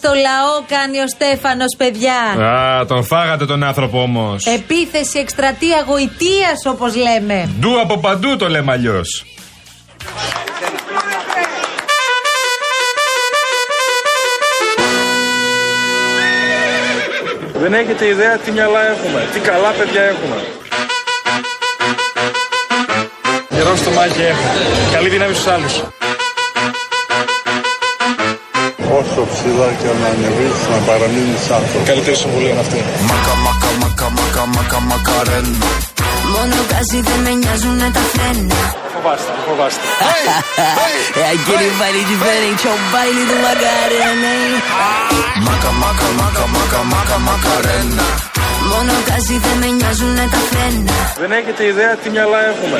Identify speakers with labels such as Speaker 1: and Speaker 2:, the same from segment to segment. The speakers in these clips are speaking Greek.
Speaker 1: Πορεία στο λαό κάνει ο Στέφανος, παιδιά.
Speaker 2: Α, τον φάγατε τον άνθρωπο όμως.
Speaker 1: Επίθεση εκστρατεία γοητείας, όπως λέμε.
Speaker 2: Ντου από παντού το λέμε αλλιώς.
Speaker 3: Δεν έχετε ιδέα τι μυαλά έχουμε, τι καλά παιδιά έχουμε. Γερό στο μάχη έχουμε. Καλή δύναμη στους άλλους.
Speaker 4: Όσο ψηλά και να ανεβείς να παραμείνεις άνθρωπος.
Speaker 3: Καλύτερη συμβουλή είναι αυτή.
Speaker 5: Μακα, μακα, μακα, μακα, μακα, μακαρένα.
Speaker 6: Μόνο γκάζι δεν με νοιάζουνε τα φρένα.
Speaker 3: Φοβάστε, φοβάστε.
Speaker 6: Aquele baile diferente é o baile do Macarena, hein?
Speaker 5: Μακα, μακα, μακα, μακα, μακα, μακαρένα.
Speaker 6: Μόνο γκάζι δεν με νοιάζουνε τα φρένα.
Speaker 3: Δεν έχετε ιδέα τι μυαλά έχουμε.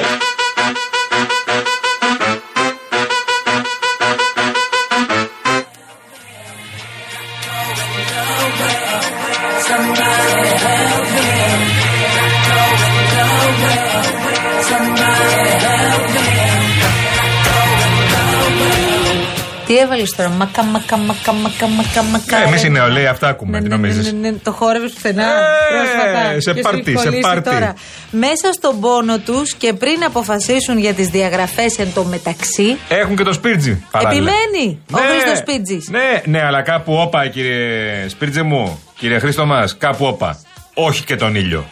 Speaker 1: Τι έβαλες τώρα, μακα, μακα, μακα, μακα, μακα, μακα.
Speaker 2: Εμείς οι νεολαίοι αυτά ακούμε,
Speaker 1: Ναι,
Speaker 2: τι
Speaker 1: ναι, ναι,
Speaker 2: νομίζεις;
Speaker 1: ναι, ναι, Το χόρευε πουθενά
Speaker 2: Ε,
Speaker 1: πρόσφατα.
Speaker 2: σε
Speaker 1: Ποιος
Speaker 2: πάρτι,
Speaker 1: έχει
Speaker 2: σε
Speaker 1: κολλήσει
Speaker 2: πάρτι.
Speaker 1: Τώρα; Μέσα στον πόνο τους και πριν αποφασίσουν για τις διαγραφές εν τω μεταξύ.
Speaker 2: Έχουν και το σπίρτζι. παράλληλα.
Speaker 1: Επιμένει ο Χρήστος Σπίτζης.
Speaker 2: Ναι, ναι, αλλά κάπου όπα, κύριε Σπίρτζε μου, κύριε Χρήστο μας, κάπου όπα. Όχι και τον ήλιο.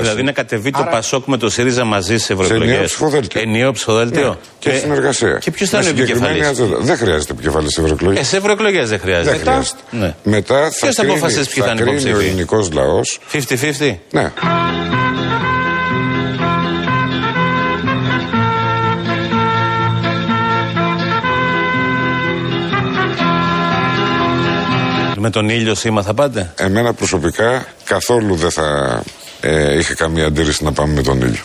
Speaker 7: Δηλαδή να κατεβεί το Πασόκ με το ΣΥΡΙΖΑ μαζί σε
Speaker 8: Σε
Speaker 7: ευρωεκλογές.
Speaker 8: ενιαίο ψηφοδέλτιο.
Speaker 7: Ενιαίο ψηφοδέλτιο.
Speaker 8: Ναι, Και
Speaker 7: Ε,
Speaker 8: συνεργασία.
Speaker 7: Και ποιος θα
Speaker 8: Με
Speaker 7: είναι ο
Speaker 8: συγκεκριμένη
Speaker 7: επικεφαλή.
Speaker 8: ατζέντα. Δεν χρειάζεται επικεφαλής σε ευρωεκλογές.
Speaker 7: Ε, σε ευρωεκλογές δεν χρειάζεται.
Speaker 8: Δεν χρειάζεται.
Speaker 7: Ναι.
Speaker 8: Μετά θα,
Speaker 7: Ποιος θα
Speaker 8: κρίνει-
Speaker 7: αποφασίσει ποιοι θα είναι
Speaker 8: κρίνει ο
Speaker 7: υποψήφοι;
Speaker 8: ελληνικός λαός.
Speaker 7: 50-50.
Speaker 8: Ναι.
Speaker 7: Με τον ήλιο σήμα θα πάτε;
Speaker 8: Εμένα προσωπικά καθόλου δεν θα ε, είχε καμία αντίρρηση να πάμε με τον ήλιο.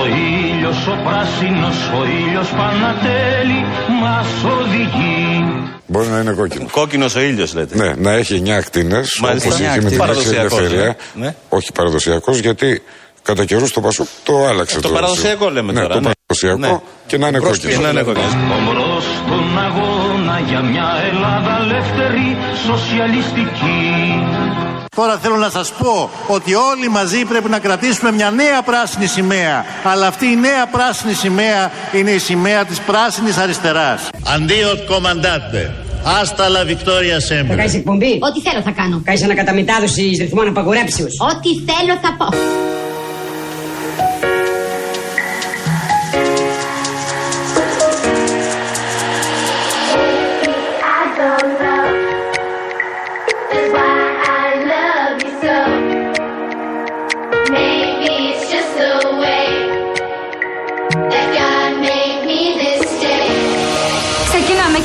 Speaker 9: Ο ήλιος ο πράσινος, ο ήλιος Πανατέλη μας οδηγεί.
Speaker 8: Μπορεί να είναι κόκκινος.
Speaker 7: Κόκκινος ο ήλιος λέτε.
Speaker 8: Ναι, να έχει 9 ακτίνες
Speaker 7: Μάλιστα.
Speaker 8: όπως
Speaker 7: Εννιά
Speaker 8: είχε με την
Speaker 7: ακτίνες.
Speaker 8: Μέση
Speaker 7: Παραδοσιακός,
Speaker 8: Ελευθερία.
Speaker 7: ναι. Ναι.
Speaker 8: Όχι παραδοσιακός, γιατί κατά καιρούς το Πασόκ το άλλαξε.
Speaker 7: Ε, το παραδοσιακό λέμε
Speaker 8: ναι,
Speaker 7: τώρα,
Speaker 8: Το
Speaker 7: ναι.
Speaker 8: Παραδοσιακό
Speaker 7: Ναι.
Speaker 8: και να είναι κόκκινο.
Speaker 7: Και να είναι κόκκινο.
Speaker 9: Ομπρός στον αγώνα για μια Ελλάδα ελεύθερη, σοσιαλιστική.
Speaker 10: Τώρα θέλω να σας πω ότι όλοι μαζί πρέπει να κρατήσουμε μια νέα πράσινη σημαία. Αλλά αυτή η νέα πράσινη σημαία είναι η σημαία της πράσινης αριστεράς. Αντίο κομμαντάτε. Άστα λα Βικτόρια Σέμπρε.
Speaker 11: Κάνεις εκπομπή;
Speaker 12: Ό,τι θέλω θα κάνω.
Speaker 11: Κάνεις ανακαταμετάδοση ρυθμών απαγορέψεως.
Speaker 12: Ό,τι θέλω θα πω.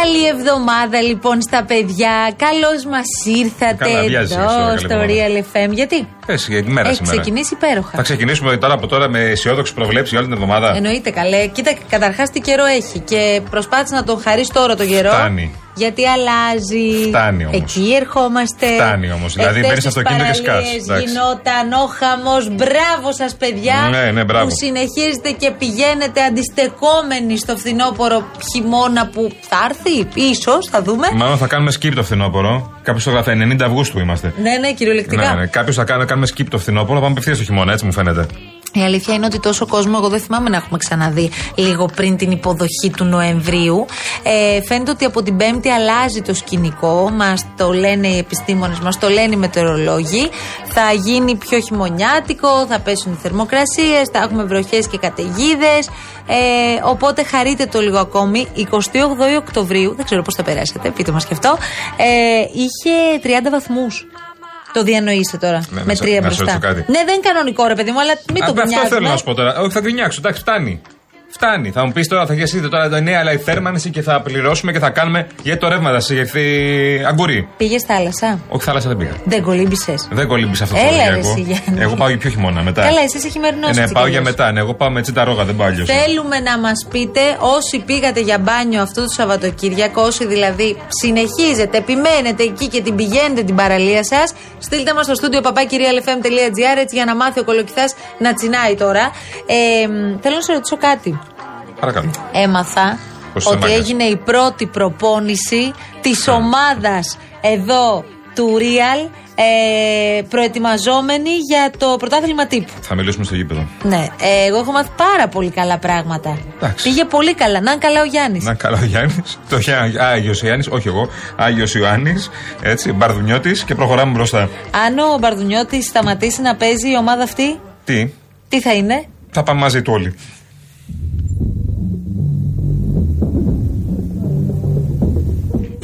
Speaker 1: Καλή εβδομάδα λοιπόν στα παιδιά. Καλώς μας ήρθατε
Speaker 2: Καλά, βιάζεις
Speaker 1: εδώ
Speaker 2: αυτό, καλή
Speaker 1: στο
Speaker 2: εβδομάδα.
Speaker 1: Real FM. Γιατί
Speaker 2: Πες, για τη μέρα
Speaker 1: έχει
Speaker 2: σήμερα;
Speaker 1: ξεκινήσει υπέροχα.
Speaker 2: Θα ξεκινήσουμε τώρα από τώρα με αισιόδοξε προβλέψει για όλη την εβδομάδα;
Speaker 1: Εννοείται καλέ. Κοίτα, καταρχάς τι καιρό έχει. Και προσπάθησε να τον χαρείς τώρα το καιρό.
Speaker 2: Φτάνει.
Speaker 1: Γιατί αλλάζει.
Speaker 2: Φτάνει όμως.
Speaker 1: Εκεί ερχόμαστε.
Speaker 2: Φτάνει όμως. Δηλαδή,
Speaker 1: Εχθές
Speaker 2: μπαίνεις
Speaker 1: στις
Speaker 2: στο αυτοκίνητο και σκάς.
Speaker 1: παραλίες
Speaker 2: Εντάξει.
Speaker 1: Γινόταν ο χαμός. Μπράβο σας, παιδιά.
Speaker 2: Ναι, ναι, μπράβο.
Speaker 1: Που συνεχίζετε και πηγαίνετε αντιστεκόμενοι στο φθινόπωρο χειμώνα που θα έρθει. ίσως θα δούμε.
Speaker 2: Μάλλον θα κάνουμε skip το φθινόπωρο. Κάποιος το γράφει 90 Αυγούστου είμαστε.
Speaker 1: Ναι, ναι, κυριολεκτικά.
Speaker 2: Ναι, ναι. Κάποιος θα κάνει, κάνουμε skip το φθινόπωρο, πάμε απευθείας στο χειμώνα, έτσι μου φαίνεται.
Speaker 1: Η αλήθεια είναι ότι τόσο κόσμο, εγώ δεν θυμάμαι να έχουμε ξαναδεί λίγο πριν την υποδοχή του Νοεμβρίου. Ε, φαίνεται ότι από την Πέμπτη αλλάζει το σκηνικό. Μας το λένε οι επιστήμονες, μας το λένε οι μετεωρολόγοι. Θα γίνει πιο χειμωνιάτικο, θα πέσουν οι θερμοκρασίες, θα έχουμε βροχές και καταιγίδες. Ε, οπότε χαρείτε το λίγο ακόμη. 28 Οκτωβρίου, δεν ξέρω πώς θα περάσετε, πείτε μας και αυτό, ε, είχε 30 βαθμούς. Το διανοείσαι τώρα.
Speaker 2: Ναι,
Speaker 1: με
Speaker 2: να σε-
Speaker 1: τρία
Speaker 2: να σε
Speaker 1: μπροστά.
Speaker 2: ρωτήσω κάτι.
Speaker 1: Ναι, δεν είναι κανονικό ρε παιδί μου, αλλά μην
Speaker 2: Α,
Speaker 1: το
Speaker 2: αυτό
Speaker 1: γκρινιάζουμε.
Speaker 2: θέλω να σου πω τώρα. Όχι, θα γκρινιάξω, εντάξει, φτάνει. Φτάνει. Θα μου πεις τώρα, θα γεσείτε τώρα τα νέα, αλλά η θέρμανση και θα πληρώσουμε και θα κάνουμε γιατί το ρεύμα θα συγγερθεί αγκουρί.
Speaker 1: Πήγε θάλασσα.
Speaker 2: Όχι, θάλασσα δεν πήγα.
Speaker 1: Δεν κολύμπησες.
Speaker 2: Δεν κολύμπησε αυτό το
Speaker 1: Έλα, ρε,
Speaker 2: Σαββατοκύριακο.
Speaker 1: εσύ, Γιάννη.
Speaker 2: Εγώ πάω για πιο χειμώνα μετά.
Speaker 1: Καλά, εσύ είσαι χειμερινός.
Speaker 2: Ε, ναι, πάω για μετά. Ναι, εγώ πάω με τσίτα ρόγα, δεν πάω αλλιώς.
Speaker 1: Θέλουμε να μας πείτε όσοι πήγατε για μπάνιο αυτό το Σαββατοκύριακο, όσοι δηλαδή συνεχίζετε, επιμένετε εκεί και την πηγαίνετε την παραλία σας, στείλτε μας στο στούντιο παπάκυριαλεφm.gr έτσι για να μάθει ο κολοκυθάς να τσινάει τώρα. Ε, μ, θέλω να σε ρωτήσω κάτι.
Speaker 2: Παρακαλώ.
Speaker 1: Έμαθα
Speaker 2: Πώς
Speaker 1: ότι
Speaker 2: έμαθες;
Speaker 1: έγινε η πρώτη προπόνηση της ομάδας εδώ του Real ε, προετοιμαζόμενη για το πρωτάθλημα τύπου.
Speaker 2: Θα μιλήσουμε στο γήπεδο.
Speaker 1: Ναι, ε, εγώ έχω μάθει πάρα πολύ καλά πράγματα.
Speaker 2: Εντάξει.
Speaker 1: Πήγε πολύ καλά. Να είναι καλά ο Γιάννης.
Speaker 2: Να καλά ο Γιάννης. Το Άγιος Ιωάννη, όχι εγώ. Άγιος Ιωάννης. Έτσι, Μπαρδουνιώτης και προχωράμε μπροστά.
Speaker 1: Αν ο Μπαρδουνιώτης σταματήσει να παίζει η ομάδα αυτή,
Speaker 2: Τι,
Speaker 1: τι θα είναι;
Speaker 2: θα πάμε μαζί του όλοι.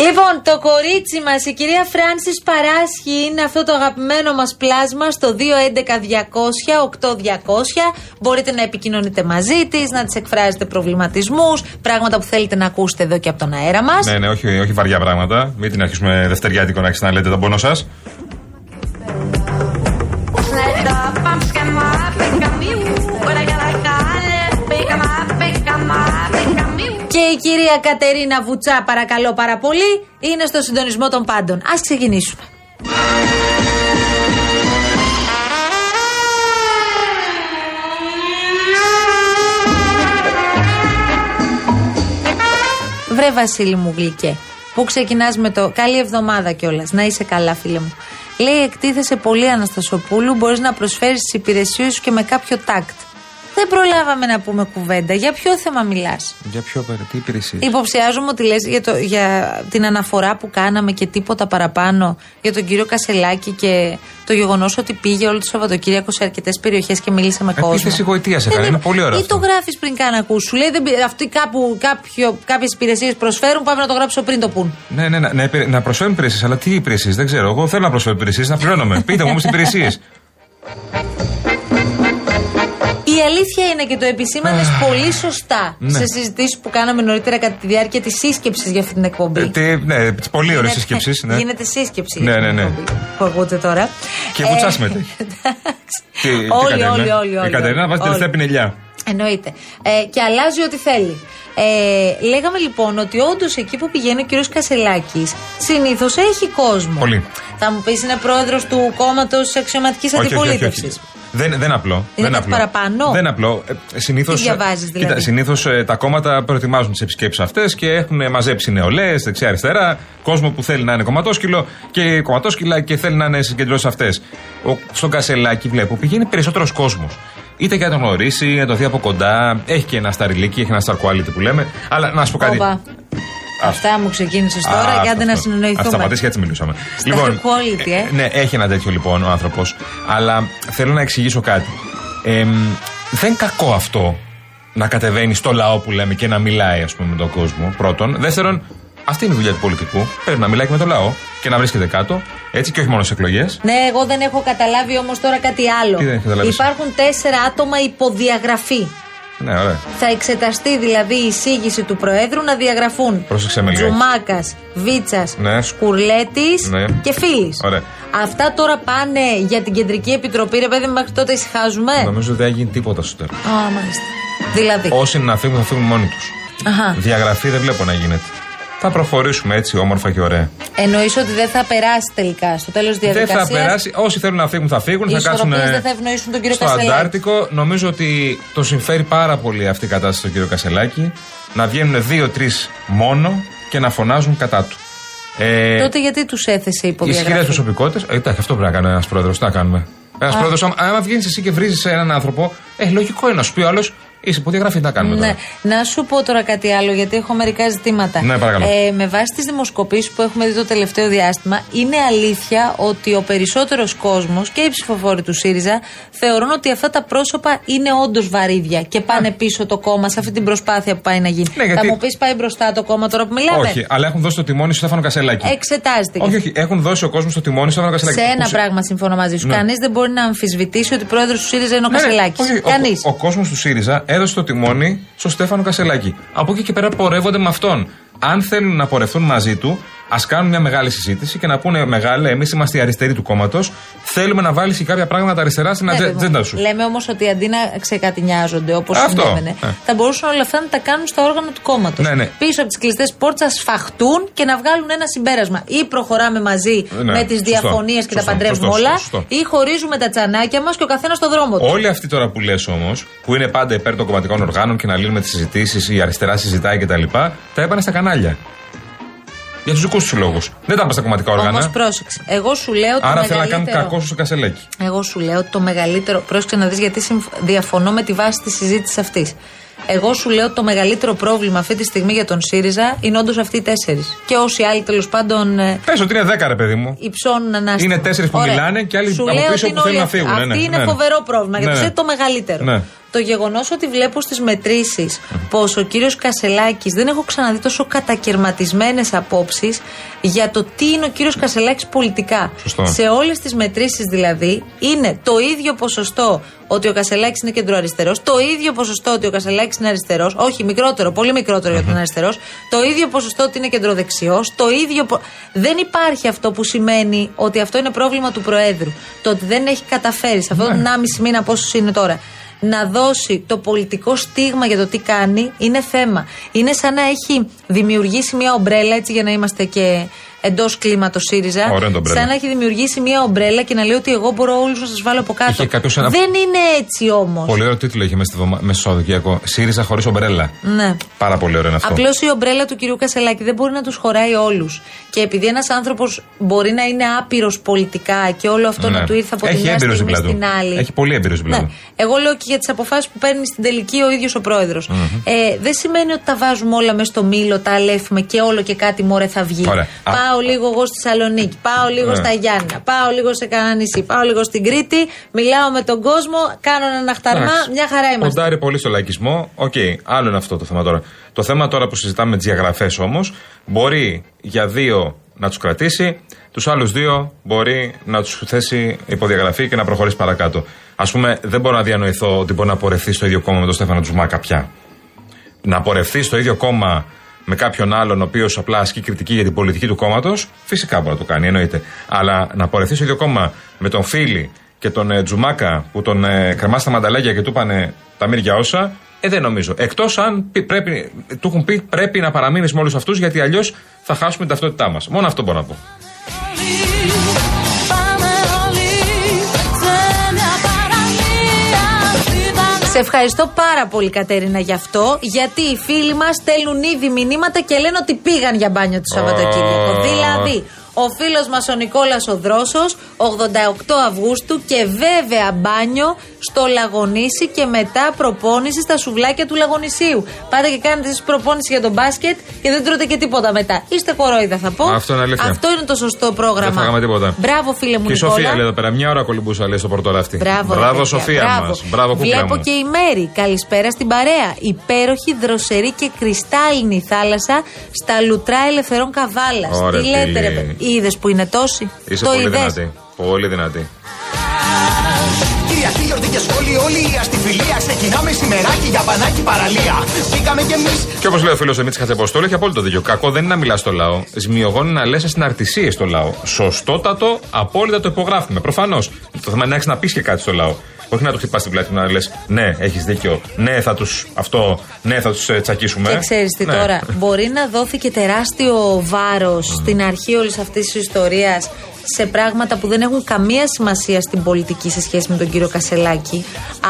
Speaker 1: Λοιπόν, το κορίτσι μας, η κυρία Φράνσης Παράσχη, είναι αυτό το αγαπημένο μας πλάσμα στο 211-200-8200. Μπορείτε να επικοινωνείτε μαζί της, να της εκφράζετε προβληματισμούς, πράγματα που θέλετε να ακούσετε εδώ και από τον αέρα μας.
Speaker 2: Ναι, ναι, όχι, όχι βαριά πράγματα. Μην την αρχίσουμε δευτεριάτικο να αρχίσετε να λέτε τον πόνο
Speaker 1: σας. Κυρία Κατερίνα Βουτσά, παρακαλώ πάρα πολύ, είναι στο συντονισμό των πάντων. Α ξεκινήσουμε. Βρε Βασίλη μου γλυκέ, που ξεκινάς με το καλή εβδομάδα κιόλας. Να είσαι καλά, φίλε μου. Λέει, εκτίθεσαι πολύ Αναστασοπούλου, μπορείς να προσφέρεις τις υπηρεσίες σου και με κάποιο τάκτ. Δεν προλάβαμε να πούμε κουβέντα. Για ποιο θέμα μιλάς;
Speaker 2: Για ποιο πέρα, τι υπηρεσίε.
Speaker 1: Υποψιάζομαι ότι λες για, το, για την αναφορά που κάναμε και τίποτα παραπάνω για τον κύριο Κασελάκη και το γεγονός ότι πήγε όλο το Σαββατοκύριακο σε αρκετές περιοχές και μίλησε με κόσμο.
Speaker 2: Επίθεση γοητεία έκανε.
Speaker 1: Ε,
Speaker 2: Είναι πολύ ωραίο
Speaker 1: Ή
Speaker 2: αυτό.
Speaker 1: το γράφεις πριν καν ακού. Σου λέει δεν, πει- αυτοί κάπου κάποιες υπηρεσίες προσφέρουν, πάμε να το γράψω πριν το πούν.
Speaker 2: Ναι, ναι, ναι, ναι, να προσφέρουν υπηρεσίες, αλλά τι υπηρεσίες, δεν ξέρω. Εγώ θέλω να προσφέρω υπηρεσίες, να πληρώνομαι. Πείτε μου όμως τι υπηρεσίες.
Speaker 1: Η αλήθεια είναι και το επισήμανε πολύ σωστά
Speaker 2: Ναι.
Speaker 1: σε συζητήσεις που κάναμε νωρίτερα κατά τη διάρκεια της σύσκεψης για αυτή την εκπομπή.
Speaker 2: ναι, τις πολύ ωραίες
Speaker 1: Γίνεται-
Speaker 2: συσκέψει. Ναι.
Speaker 1: Γίνεται σύσκεψη.
Speaker 2: Ναι,
Speaker 1: για
Speaker 2: ναι,
Speaker 1: την
Speaker 2: ναι.
Speaker 1: εκπομπή Που ακούτε τώρα.
Speaker 2: Και βουτσά
Speaker 1: Ε,
Speaker 2: συμμετέχει. Τι- τι
Speaker 1: Όλοι,
Speaker 2: Κατερίνα;
Speaker 1: όλοι, όλοι, όλοι,
Speaker 2: Η Κατερίνα
Speaker 1: όλοι.
Speaker 2: βάζεις τελευταία
Speaker 1: Όλοι.
Speaker 2: πινελιά.
Speaker 1: Εννοείται. Ε, και αλλάζει ό,τι θέλει. Ε, λέγαμε λοιπόν ότι όντως εκεί που πηγαίνει ο κύριος Κασελάκης συνήθως έχει κόσμο.
Speaker 2: Πολύ.
Speaker 1: Θα μου πεις είναι πρόεδρος του κόμματος αξιωματικής
Speaker 2: Όχι, όχι, όχι,
Speaker 1: αντιπολίτευσης.
Speaker 2: όχι. Δεν, δεν απλό.
Speaker 1: Είναι
Speaker 2: δεν
Speaker 1: κάτι
Speaker 2: απλό.
Speaker 1: παραπάνω;
Speaker 2: Δεν απλό. Ε, συνήθως,
Speaker 1: Τι διαβάζεις, δηλαδή;
Speaker 2: Κοίτα, συνήθως ε, τα κόμματα προετοιμάζουν τις επισκέψεις αυτές και έχουν μαζέψει νεολαίες, δεξιά-αριστερά, κόσμο που θέλει να είναι κομματόσκυλο και κομματόσκυλα και θέλει να είναι συγκεντρώσεις αυτές. Στον Κασελάκη βλέπω πηγαίνει περισσότερος κόσμος. Είτε για να τον γνωρίσει, να τον δει από κοντά. Έχει και ένα σταριλίκι, έχει ένα star quality που λέμε. Αλλά να σου πω κάτι.
Speaker 1: Όπα. Αυτά μου ξεκίνησες τώρα
Speaker 2: Α,
Speaker 1: και άντε
Speaker 2: αυτό,
Speaker 1: να
Speaker 2: αυτό.
Speaker 1: συνεννοηθούμε.
Speaker 2: Ας σταματήσει και έτσι μιλούσαμε.
Speaker 1: quality, ε.
Speaker 2: Ναι, έχει ένα τέτοιο λοιπόν ο άνθρωπος. Αλλά θέλω να εξηγήσω κάτι. Εμ, δεν είναι κακό αυτό να κατεβαίνει στο λαό που λέμε και να μιλάει, ας πούμε, με τον κόσμο. Πρώτον. Δεύτερον, αυτή είναι η δουλειά του πολιτικού. Πρέπει να μιλάει και με τον λαό και να βρίσκεται κάτω. Έτσι και όχι μόνο σε εκλογές.
Speaker 1: Ναι, εγώ δεν έχω καταλάβει όμως τώρα κάτι άλλο.
Speaker 2: Τι δεν έχεις καταλάβει;
Speaker 1: Υπάρχουν τέσσερα άτομα υποδιαγραφή.
Speaker 2: Ναι, ωραία.
Speaker 1: Θα εξεταστεί δηλαδή η εισήγηση του Προέδρου να διαγραφούν
Speaker 2: Πρόσεξε με λιγάκι.
Speaker 1: Τζουμάκας, Βίτσας,
Speaker 2: Ναι.
Speaker 1: Σκουρλέτης
Speaker 2: Ναι.
Speaker 1: και Φίλης.
Speaker 2: Ωραία.
Speaker 1: Αυτά τώρα πάνε για την κεντρική επιτροπή, ρε παιδί μου, μέχρι τότε ησυχάζουμε;
Speaker 2: Νομίζω ότι δεν θα γίνει τίποτα στο τέλος.
Speaker 1: Α, μάλιστα. Δηλαδή.
Speaker 2: Όσοι να φύγουν, θα φύγουν μόνοι τους.
Speaker 1: Αχα.
Speaker 2: Διαγραφή δεν βλέπω να γίνεται. Θα προχωρήσουμε έτσι όμορφα και ωραία.
Speaker 1: Εννοείς ότι δεν θα περάσει τελικά στο τέλος της
Speaker 2: Δεν
Speaker 1: διαδικασίας;
Speaker 2: θα περάσει. Όσοι θέλουν να φύγουν, θα φύγουν.
Speaker 1: Οι
Speaker 2: θα κάτσουν
Speaker 1: ισορροπίες δεν θα ευνοήσουν τον κύριο
Speaker 2: στο
Speaker 1: Κασελάκη.
Speaker 2: Αντάρτικο. Νομίζω ότι το συμφέρει πάρα πολύ αυτή η κατάσταση στον κύριο Κασελάκη. Να βγαίνουν δύο-τρεις μόνο και να φωνάζουν κατά του. Ε,
Speaker 1: Τότε γιατί τους έθεσε
Speaker 2: Ισχυρές
Speaker 1: υποδιαγραφή.
Speaker 2: προσωπικότητες. Ε, εντάξει, αυτό πρέπει να κάνει ένας πρόεδρος. Τι να κάνουμε; Ένας
Speaker 1: Α.
Speaker 2: πρόεδρος, άμα βγαίνεις εσύ και βρίζεις έναν άνθρωπο, ε, λογικό είναι να σου πει ο άλλος, είσαι υποδιαγραφή, τι να κάνουμε
Speaker 1: Ναι.
Speaker 2: τώρα;
Speaker 1: Να σου πω τώρα κάτι άλλο, γιατί έχω μερικά ζητήματα.
Speaker 2: Ναι, παρακαλώ.
Speaker 1: Ε, με βάση τις δημοσκοπήσεις που έχουμε δει το τελευταίο διάστημα, είναι αλήθεια ότι ο περισσότερος κόσμος και οι ψηφοφόροι του ΣΥΡΙΖΑ θεωρούν ότι αυτά τα πρόσωπα είναι όντως βαρύδια και πάνε πίσω το κόμμα σε αυτή την προσπάθεια που πάει να γίνει.
Speaker 2: Ναι, γιατί-
Speaker 1: Θα μου πεις πάει μπροστά το κόμμα τώρα που μιλάμε;
Speaker 2: Όχι, αλλά έχουν δώσει το τιμόνι στο Στέφανο Κασελάκη.
Speaker 1: Εξετάζεται.
Speaker 2: Όχι, όχι, έχουν δώσει ο κόσμος το τιμόνι στο Στέφανο Κασελάκη.
Speaker 1: Σε
Speaker 2: Που
Speaker 1: ένα
Speaker 2: σε-
Speaker 1: πράγμα συμφωνώ μαζί σου.
Speaker 2: Ναι.
Speaker 1: Κανείς δεν μπορεί να αμφισβητήσει ότι πρόεδρος του ΣΥΡΙΖΑ είναι ο
Speaker 2: Ναι, ναι,
Speaker 1: Κασελάκης.
Speaker 2: όχι, ο-
Speaker 1: Κανείς.
Speaker 2: Ο, κόσμος του ΣΥΡΙΖΑ έδωσε το τιμόνι στο Στέφανο Κασελάκη. Από εκεί και πέρα πορεύονται με αυτόν. Αν θέλουν να πορευθούν μαζί του, ας κάνουν μια μεγάλη συζήτηση και να πούνε μεγάλε, εμείς είμαστε οι αριστεροί του κόμματος. Θέλουμε να βάλεις και κάποια πράγματα αριστερά στην
Speaker 1: Ναι, βέβαια.
Speaker 2: ατζέντα σου.
Speaker 1: Λέμε όμως ότι αντί να ξεκατηνιάζονται όπως
Speaker 2: Αυτό.
Speaker 1: συνέβαινε,
Speaker 2: Ναι.
Speaker 1: θα μπορούσαν όλα αυτά να τα κάνουν στα όργανα του κόμματος.
Speaker 2: Ναι, ναι.
Speaker 1: Πίσω από τις κλειστές πόρτε να σφαχτούν και να βγάλουν ένα συμπέρασμα. Ή προχωράμε μαζί
Speaker 2: Ναι,
Speaker 1: με τις
Speaker 2: σωστό,
Speaker 1: διαφωνίες και τα
Speaker 2: σωστό,
Speaker 1: παντρεύουμε
Speaker 2: σωστό,
Speaker 1: όλα,
Speaker 2: σωστό.
Speaker 1: ή χωρίζουμε τα τσανάκια μας και ο καθένας στο δρόμο του.
Speaker 2: Όλοι αυτοί τώρα που λες όμως, που είναι πάντα υπέρ των κομματικών οργάνων και να λύνουμε τις συζητήσεις, η αριστερά συζητάει κτλ., τα έπανε στα κανάλια. Για τους δικούς τους λόγου. Δεν τα είπαν στα κομματικά όργανα.
Speaker 1: Όμως πρόσεξε. Εγώ σου λέω ότι.
Speaker 2: Άρα
Speaker 1: το
Speaker 2: θέλουν να κάνουν
Speaker 1: μεγαλύτερο-
Speaker 2: κακό στο κασελέκι.
Speaker 1: Εγώ σου λέω ότι το μεγαλύτερο. Πρόσεξε να δεις γιατί συμφ- διαφωνώ με τη βάση της συζήτησης αυτής. Εγώ σου λέω ότι το μεγαλύτερο πρόβλημα αυτή τη στιγμή για τον ΣΥΡΙΖΑ είναι όντως αυτοί οι τέσσερις. Και όσοι άλλοι τέλος πάντων ε,
Speaker 2: Πες ότι είναι δέκα, ρε παιδί μου.
Speaker 1: υψώνουν ανάστημα.
Speaker 2: Είναι τέσσερις που
Speaker 1: Ωραία.
Speaker 2: μιλάνε και άλλοι
Speaker 1: Σου
Speaker 2: από
Speaker 1: λέω
Speaker 2: πίσω
Speaker 1: ότι
Speaker 2: που
Speaker 1: είναι
Speaker 2: θέλουν
Speaker 1: όλοι
Speaker 2: να
Speaker 1: αυτοί.
Speaker 2: φύγουν. Ναι, ναι,
Speaker 1: Αυτή είναι
Speaker 2: ναι, ναι.
Speaker 1: φοβερό πρόβλημα. Γιατί
Speaker 2: Ναι, ναι.
Speaker 1: είναι το μεγαλύτερο.
Speaker 2: Ναι.
Speaker 1: Το γεγονός ότι βλέπω στις μετρήσεις πως ο κύριος Κασελάκης δεν έχω ξαναδεί τόσο κατακαιρματισμένες απόψεις για το τι είναι ο κύριος Κασελάκης πολιτικά.
Speaker 2: Σωστό.
Speaker 1: Σε όλες τις μετρήσεις δηλαδή είναι το ίδιο ποσοστό ότι ο Κασελάκης είναι κεντροαριστερός, το ίδιο ποσοστό ότι ο Κασελάκης είναι αριστερός, όχι μικρότερο, πολύ μικρότερο για τον αριστερός, το ίδιο ποσοστό ότι είναι κεντροδεξιός, το ίδιο. πο- Δεν υπάρχει αυτό που σημαίνει ότι αυτό είναι πρόβλημα του Προέδρου. Το ότι δεν έχει καταφέρει σε αυτόν τον 1,5 μήνα πόσο είναι τώρα να δώσει το πολιτικό στίγμα για το τι κάνει είναι θέμα. Είναι σαν να έχει δημιουργήσει μια ομπρέλα, έτσι για να είμαστε και εντός κλίματος ΣΥΡΙΖΑ.
Speaker 2: Ωραία το ομπρέλα.
Speaker 1: σαν να έχει δημιουργήσει μια ομπρέλα και να λέει ότι εγώ μπορώ όλους να σας βάλω από κάτω.
Speaker 2: Είχε κάποιος ένα-
Speaker 1: Δεν είναι έτσι όμως.
Speaker 2: Πολύ ωραίο τίτλο είχε μέσα, στη βδομα- μέσα στο Σαββατοκύριακο. ΣΥΡΙΖΑ χωρίς ομπρέλα.
Speaker 1: Ναι.
Speaker 2: Πάρα πολύ ωραίο είναι αυτό.
Speaker 1: Απλώς η ομπρέλα του κυρίου Κασελάκη δεν μπορεί να τους χωράει όλους. Και επειδή ένας άνθρωπος μπορεί να είναι άπειρος πολιτικά και όλο αυτό
Speaker 2: Ναι.
Speaker 1: να του ήρθε από τη
Speaker 2: Έχει
Speaker 1: μια
Speaker 2: έμπειρος
Speaker 1: στιγμή
Speaker 2: δίπλα του.
Speaker 1: στην άλλη.
Speaker 2: Έχει πολύ έμπειρος δίπλα
Speaker 1: Ναι.
Speaker 2: του.
Speaker 1: Εγώ λέω και για τις αποφάσεις που παίρνει στην τελική ο ίδιος ο πρόεδρος. Ε, δεν σημαίνει ότι τα βάζουμε όλα μέσα στο μήλο, τα αλέφουμε και όλο και κάτι μωρέ θα βγει.
Speaker 2: Ωραία. Α.
Speaker 1: Πάω λίγο εγώ στη Θεσσαλονίκη, πάω λίγο
Speaker 2: Ναι.
Speaker 1: στα Γιάννα, πάω λίγο σε κανένα νησί, πάω λίγο στην Κρήτη, μιλάω με τον κόσμο, κάνω ένα χταρμά,
Speaker 2: Εντάξει.
Speaker 1: μια χαρά είμαστε.
Speaker 2: Ποντάρει πολύ στο λαϊκισμό. Οκ, άλλο είναι αυτό το θέμα τώρα. Το θέμα τώρα που συζητάμε με τις διαγραφές όμως, μπορεί για δύο να τους κρατήσει, τους άλλους δύο μπορεί να τους θέσει υπό διαγραφή και να προχωρήσει παρακάτω. Ας πούμε, δεν μπορώ να διανοηθώ ότι μπορεί να πορευθεί στο ίδιο κόμμα με τον Στέφανο Τζουμάκα πια. Να πορευθεί στο ίδιο κόμμα με κάποιον άλλον ο οποίος απλά ασκεί κριτική για την πολιτική του κόμματος, φυσικά μπορεί να το κάνει, εννοείται. Αλλά να πορευθεί στο ίδιο κόμμα με τον Φίλη και τον ε, Τζουμάκα που τον ε, κρεμάς στα μανταλάκια και του είπανε τα μύρια όσα, ε, δεν νομίζω. Εκτός αν πει- πρέπει, του έχουν πει πρέπει να παραμείνεις με όλους αυτούς γιατί αλλιώς θα χάσουμε την ταυτότητά μας. Μόνο αυτό μπορώ να πω.
Speaker 1: Σε ευχαριστώ πάρα πολύ, Κατέρινα, γι' αυτό. Γιατί οι φίλοι μας στέλνουν ήδη μηνύματα και λένε ότι πήγαν για μπάνιο το Σαββατοκύριακο.
Speaker 2: Ω.
Speaker 1: Δηλαδή, ο φίλος μας ο Νικόλας ο Δρόσος, 88 Αυγούστου και βέβαια μπάνιο στο Λαγονίσι και μετά προπόνηση στα σουβλάκια του Λαγονισίου. Πάτε και κάνετε εσείς προπόνηση για τον μπάσκετ και δεν τρώτε και τίποτα μετά. Είστε κορόιδα, θα πω.
Speaker 2: Αυτό είναι αλήθεια.
Speaker 1: Αυτό είναι το σωστό πρόγραμμα.
Speaker 2: Δεν φάγαμε τίποτα.
Speaker 1: Μπράβο, φίλε μου
Speaker 2: Και η
Speaker 1: Νικόλα.
Speaker 2: Σοφία λέει εδώ πέρα, μια ώρα κολυμπούσα λέει στο πορτοράφτη.
Speaker 1: Μπράβο, ρε
Speaker 2: Μπράβο
Speaker 1: παιδιά,
Speaker 2: Σοφία
Speaker 1: μπράβο.
Speaker 2: μας. Μπράβο κούκλα
Speaker 1: Βλέπω
Speaker 2: μου.
Speaker 1: και η Μέρη. Καλησπέρα στην παρέα. Υπέροχη, δροσερή και κρυστάλλινη θάλασσα στα λουτρά ελευθερών καβάλας.
Speaker 2: Ωραία,
Speaker 1: Τι λέτε,
Speaker 2: φίλη.
Speaker 1: ρε παιδί. Είδες που είναι τόσοι;
Speaker 2: Είσαι
Speaker 1: το
Speaker 2: πολύ
Speaker 1: είδες;
Speaker 2: δυνατή. Πολύ δυνατή.
Speaker 5: Κυριακή, γιορτή και σχόλη, όλη η αστιφιλία. Ξεκινάμε σημεράκι για πανάκι παραλία. Μπήκαμε κι εμείς.
Speaker 2: Και όπως λέει ο φίλος Δημήτρη Χατζεποστόλου, έχει απόλυτο δίκιο. Κακό δεν είναι να μιλάς στο λαό. Ζημιογόνο είναι να λες συναρτησίε στο λαό. Σωστότατο, απόλυτα το υπογράφουμε. Προφανώς. Το θέμα είναι να έχεις να πεις και κάτι στο λαό. Όχι να του χτυπάς την πλάτη να λες Ναι, έχεις δίκιο. Ναι, θα τους αυτό. Ναι, θα τους τσακίσουμε.
Speaker 1: Και ξέρεις τι
Speaker 2: Ναι.
Speaker 1: τώρα, μπορεί να δόθηκε τεράστιο βάρος στην αρχή όλης αυτής της ιστορίας σε πράγματα που δεν έχουν καμία σημασία στην πολιτική σε σχέση με τον κύριο Κασελάκη.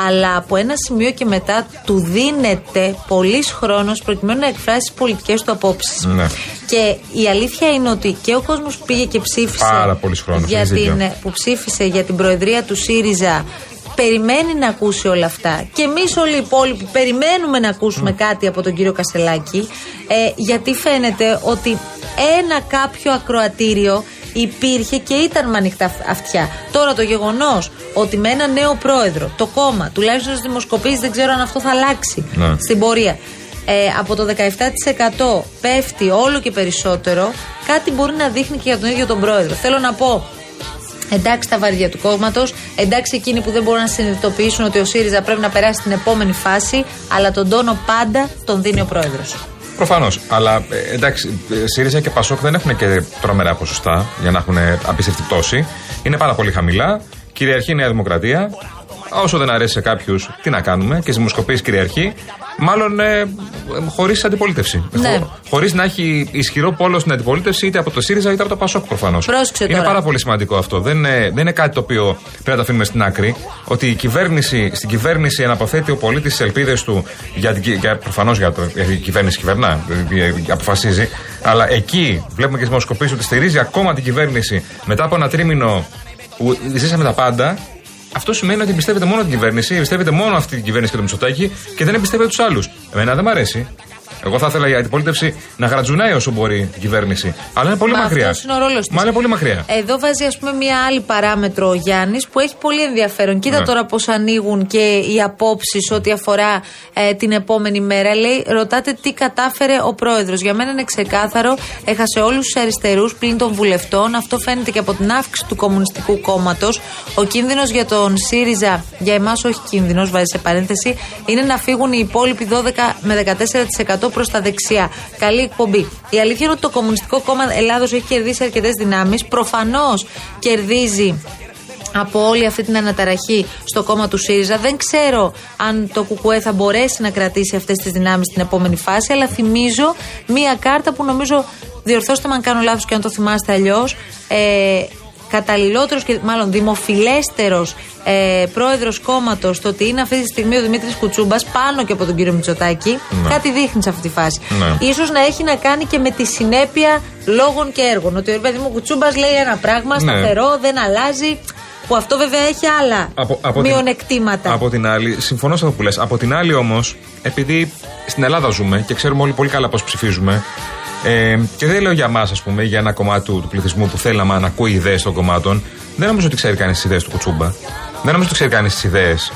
Speaker 1: Αλλά από ένα σημείο και μετά του δίνεται πολλή χρόνος προκειμένου να εκφράσει τις πολιτικές του απόψεις.
Speaker 2: Ναι.
Speaker 1: Και η αλήθεια είναι ότι και ο κόσμος που πήγε και ψήφισε.
Speaker 2: Πάρα πολύς χρόνος,
Speaker 1: για
Speaker 2: έχεις δίκιο.
Speaker 1: την, που ψήφισε για την προεδρία του ΣΥΡΙΖΑ περιμένει να ακούσει όλα αυτά. Και εμείς όλοι οι υπόλοιποι περιμένουμε να ακούσουμε κάτι από τον κύριο Κασελάκη. Ε, γιατί φαίνεται ότι ένα κάποιο ακροατήριο υπήρχε και ήταν με ανοιχτά αυτιά. Τώρα το γεγονός ότι με ένα νέο πρόεδρο το κόμμα, τουλάχιστον στις δημοσκοπήσεις, δεν ξέρω αν αυτό θα αλλάξει
Speaker 2: Ναι.
Speaker 1: στην πορεία. Ε, από το 17% πέφτει όλο και περισσότερο, κάτι μπορεί να δείχνει και για τον ίδιο τον πρόεδρο. Θέλω να πω, Εντάξει τα βαριά του κόμματος, εντάξει εκείνοι που δεν μπορούν να συνειδητοποιήσουν ότι ο ΣΥΡΙΖΑ πρέπει να περάσει στην επόμενη φάση, αλλά τον τόνο πάντα τον δίνει ο πρόεδρος.
Speaker 2: Προφανώς. Αλλά ε, εντάξει, ε, ΣΥΡΙΖΑ και ΠΑΣΟΚ δεν έχουν και τρομερά ποσοστά για να έχουν απίστευτη πτώση. Είναι πάρα πολύ χαμηλά. Κυριαρχεί η Νέα Δημοκρατία. Όσο δεν αρέσει σε κάποιους, τι να κάνουμε, και στι δημοσκοπήσεις κυριαρχεί. Μάλλον ε, χωρίς αντιπολίτευση.
Speaker 1: Ναι.
Speaker 2: Χωρίς να έχει ισχυρό πόλο στην αντιπολίτευση είτε από το ΣΥΡΙΖΑ είτε από το ΠΑΣΟΚ προφανώς.
Speaker 1: Πρόσεξε
Speaker 2: Είναι
Speaker 1: τώρα.
Speaker 2: πάρα πολύ σημαντικό αυτό. Δεν είναι, δεν είναι κάτι το οποίο πρέπει να το αφήνουμε στην άκρη. Ότι η κυβέρνηση, στην κυβέρνηση αναποθέτει ο πολίτης τι ελπίδες του. Για, την κυ- για, Προφανώς για το, η κυβέρνηση κυβερνά, ε, ε, αποφασίζει. Αλλά εκεί βλέπουμε και στι δημοσκοπήσεις ότι στηρίζει ακόμα την κυβέρνηση μετά από ένα τρίμηνο που ζήσαμε τα πάντα. Αυτό σημαίνει ότι εμπιστεύεται μόνο την κυβέρνηση, εμπιστεύεται μόνο αυτή την κυβέρνηση και το Μητσοτάκη και δεν εμπιστεύεται τους άλλους. Εμένα δεν μ' αρέσει. Εγώ θα ήθελα η αντιπολίτευση να γρατζουνάει όσο μπορεί την κυβέρνηση. Αλλά είναι πολύ
Speaker 1: Μα
Speaker 2: μακριά.
Speaker 1: αυτός είναι ο ρόλος της.
Speaker 2: Μα είναι πολύ μακριά.
Speaker 1: Εδώ βάζει ας πούμε μια άλλη παράμετρο ο Γιάννης που έχει πολύ ενδιαφέρον. Κοίτα
Speaker 2: Ναι.
Speaker 1: τώρα πώς ανοίγουν και οι απόψεις ό,τι αφορά ε, την επόμενη μέρα. Λέει, ρωτάτε τι κατάφερε ο πρόεδρος. Για μένα είναι ξεκάθαρο. Έχασε όλους τους αριστερούς πλην των βουλευτών. Αυτό φαίνεται και από την αύξηση του Κομμουνιστικού Κόμματος. Ο κίνδυνος για τον ΣΥΡΙΖΑ, για εμάς όχι κίνδυνος, βάζει σε παρένθεση, είναι να φύγουν οι υπόλοιποι 12 με 14% προς τα δεξιά. Καλή εκπομπή. Η αλήθεια είναι ότι το Κομμουνιστικό Κόμμα Ελλάδος έχει κερδίσει αρκετές δυνάμεις. Προφανώς κερδίζει από όλη αυτή την αναταραχή στο κόμμα του ΣΥΡΙΖΑ. Δεν ξέρω αν το ΚΚΕ θα μπορέσει να κρατήσει αυτές τις δυνάμεις στην επόμενη φάση, αλλά θυμίζω μία κάρτα που νομίζω, διορθώστε με αν κάνω λάθος και αν το θυμάστε αλλιώς, ε, καταλληλότερος και μάλλον δημοφιλέστερος ε, πρόεδρος κόμματος το ότι είναι αυτή τη στιγμή ο Δημήτρης Κουτσούμπας πάνω και από τον κύριο Μητσοτάκη.
Speaker 13: Ναι.
Speaker 1: Κάτι δείχνει σε αυτή τη φάση.
Speaker 13: Ναι.
Speaker 1: Ίσως να έχει να κάνει και με τη συνέπεια λόγων και έργων. Ότι ο παιδί μου Κουτσούμπας λέει ένα πράγμα
Speaker 2: Ναι.
Speaker 1: σταθερό, δεν αλλάζει. Που αυτό βέβαια έχει άλλα
Speaker 2: Από- από την-
Speaker 1: μειονεκτήματα.
Speaker 2: Από την άλλη, συμφωνώ σε αυτό που λες. Από την άλλη όμως, επειδή στην Ελλάδα ζούμε και ξέρουμε όλοι πολύ καλά πώς ψηφίζουμε, ε, και δεν λέω για εμά, ας πούμε, για ένα κομμάτι του, του πληθυσμού που θέλει να, να ακούει ιδέες των κομμάτων, δεν νομίζω ότι ξέρει κανείς τις ιδέες του Κουτσούμπα. Δεν νομίζω ότι ξέρει κανείς τις ιδέες,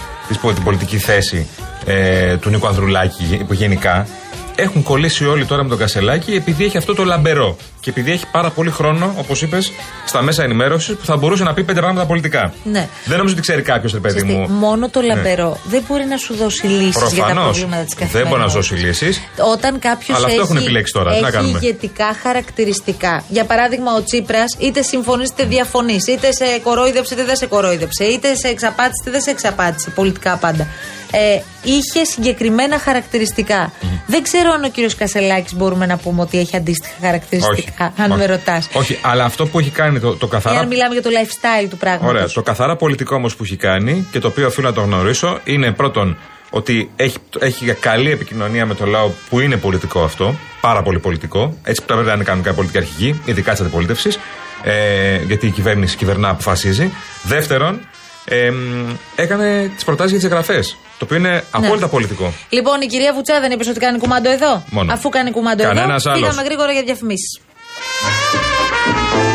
Speaker 2: την πολιτική θέση ε, του Νίκο Ανδρουλάκη γε- που γενικά. Έχουν κολλήσει όλοι τώρα με τον Κασελάκη επειδή έχει αυτό το λαμπερό. Και επειδή έχει πάρα πολύ χρόνο, όπως είπες, στα μέσα ενημέρωσης που θα μπορούσε να πει πέντε πράγματα πολιτικά.
Speaker 1: Ναι.
Speaker 2: Δεν νομίζω ότι ξέρει κάποιος, ρε παιδί
Speaker 1: Ξέρεις τι,
Speaker 2: μου.
Speaker 1: μόνο το
Speaker 2: Ναι.
Speaker 1: λαμπερό δεν μπορεί να σου δώσει λύσεις για τα
Speaker 2: Προφανώς.
Speaker 1: προβλήματα της καθημερινότητα.
Speaker 2: Δεν μπορεί να δώσει λύσεις.
Speaker 1: Όταν κάποιος
Speaker 2: Αλλά
Speaker 1: έχει,
Speaker 2: αυτό έχουν επιλέξει τώρα. Τι να
Speaker 1: έχει
Speaker 2: κάνουμε;
Speaker 1: ηγετικά χαρακτηριστικά. Για παράδειγμα, ο Τσίπρας είτε συμφωνεί είτε διαφωνείς, είτε σε κορόιδεψε είτε δεν σε κορόιδεψε, είτε σε εξαπάτησε είτε δεν σε εξαπάτησε. Πολιτικά πάντα. Ε, είχε συγκεκριμένα χαρακτηριστικά. Δεν ξέρω αν ο κύριος Κασελάκης μπορούμε να πούμε ότι έχει αντίστοιχα χαρακτηριστικά, αν
Speaker 2: Όχι.
Speaker 1: με ρωτάς.
Speaker 2: Όχι, αλλά αυτό που έχει κάνει το, το
Speaker 1: Ή
Speaker 2: καθαρά.
Speaker 1: αν μιλάμε για το lifestyle του πράγματος.
Speaker 2: Ωραία. Το καθαρά πολιτικό όμως που έχει κάνει και το οποίο οφείλω να το γνωρίσω είναι πρώτον ότι έχει, έχει καλή επικοινωνία με το λαό που είναι πολιτικό αυτό. Πάρα πολύ πολιτικό. Έτσι πρέπει να είναι κανονικά πολιτική αρχηγή, ειδικά της αντιπολίτευσης. Ε, γιατί η κυβέρνηση κυβερνά, αποφασίζει. Δεύτερον, ε, μ, έκανε τις προτάσεις για τις εγγραφές. Το οποίο είναι απόλυτα πολιτικό.
Speaker 1: Λοιπόν, η κυρία Βουτσά δεν είπε ότι κάνει κουμάντο εδώ.
Speaker 2: Μόνο.
Speaker 1: Αφού κάνει κουμάντο
Speaker 2: Κανένας
Speaker 1: εδώ,
Speaker 2: άλλος.
Speaker 1: πήγαμε γρήγορα για διαφημίσεις. Thank you.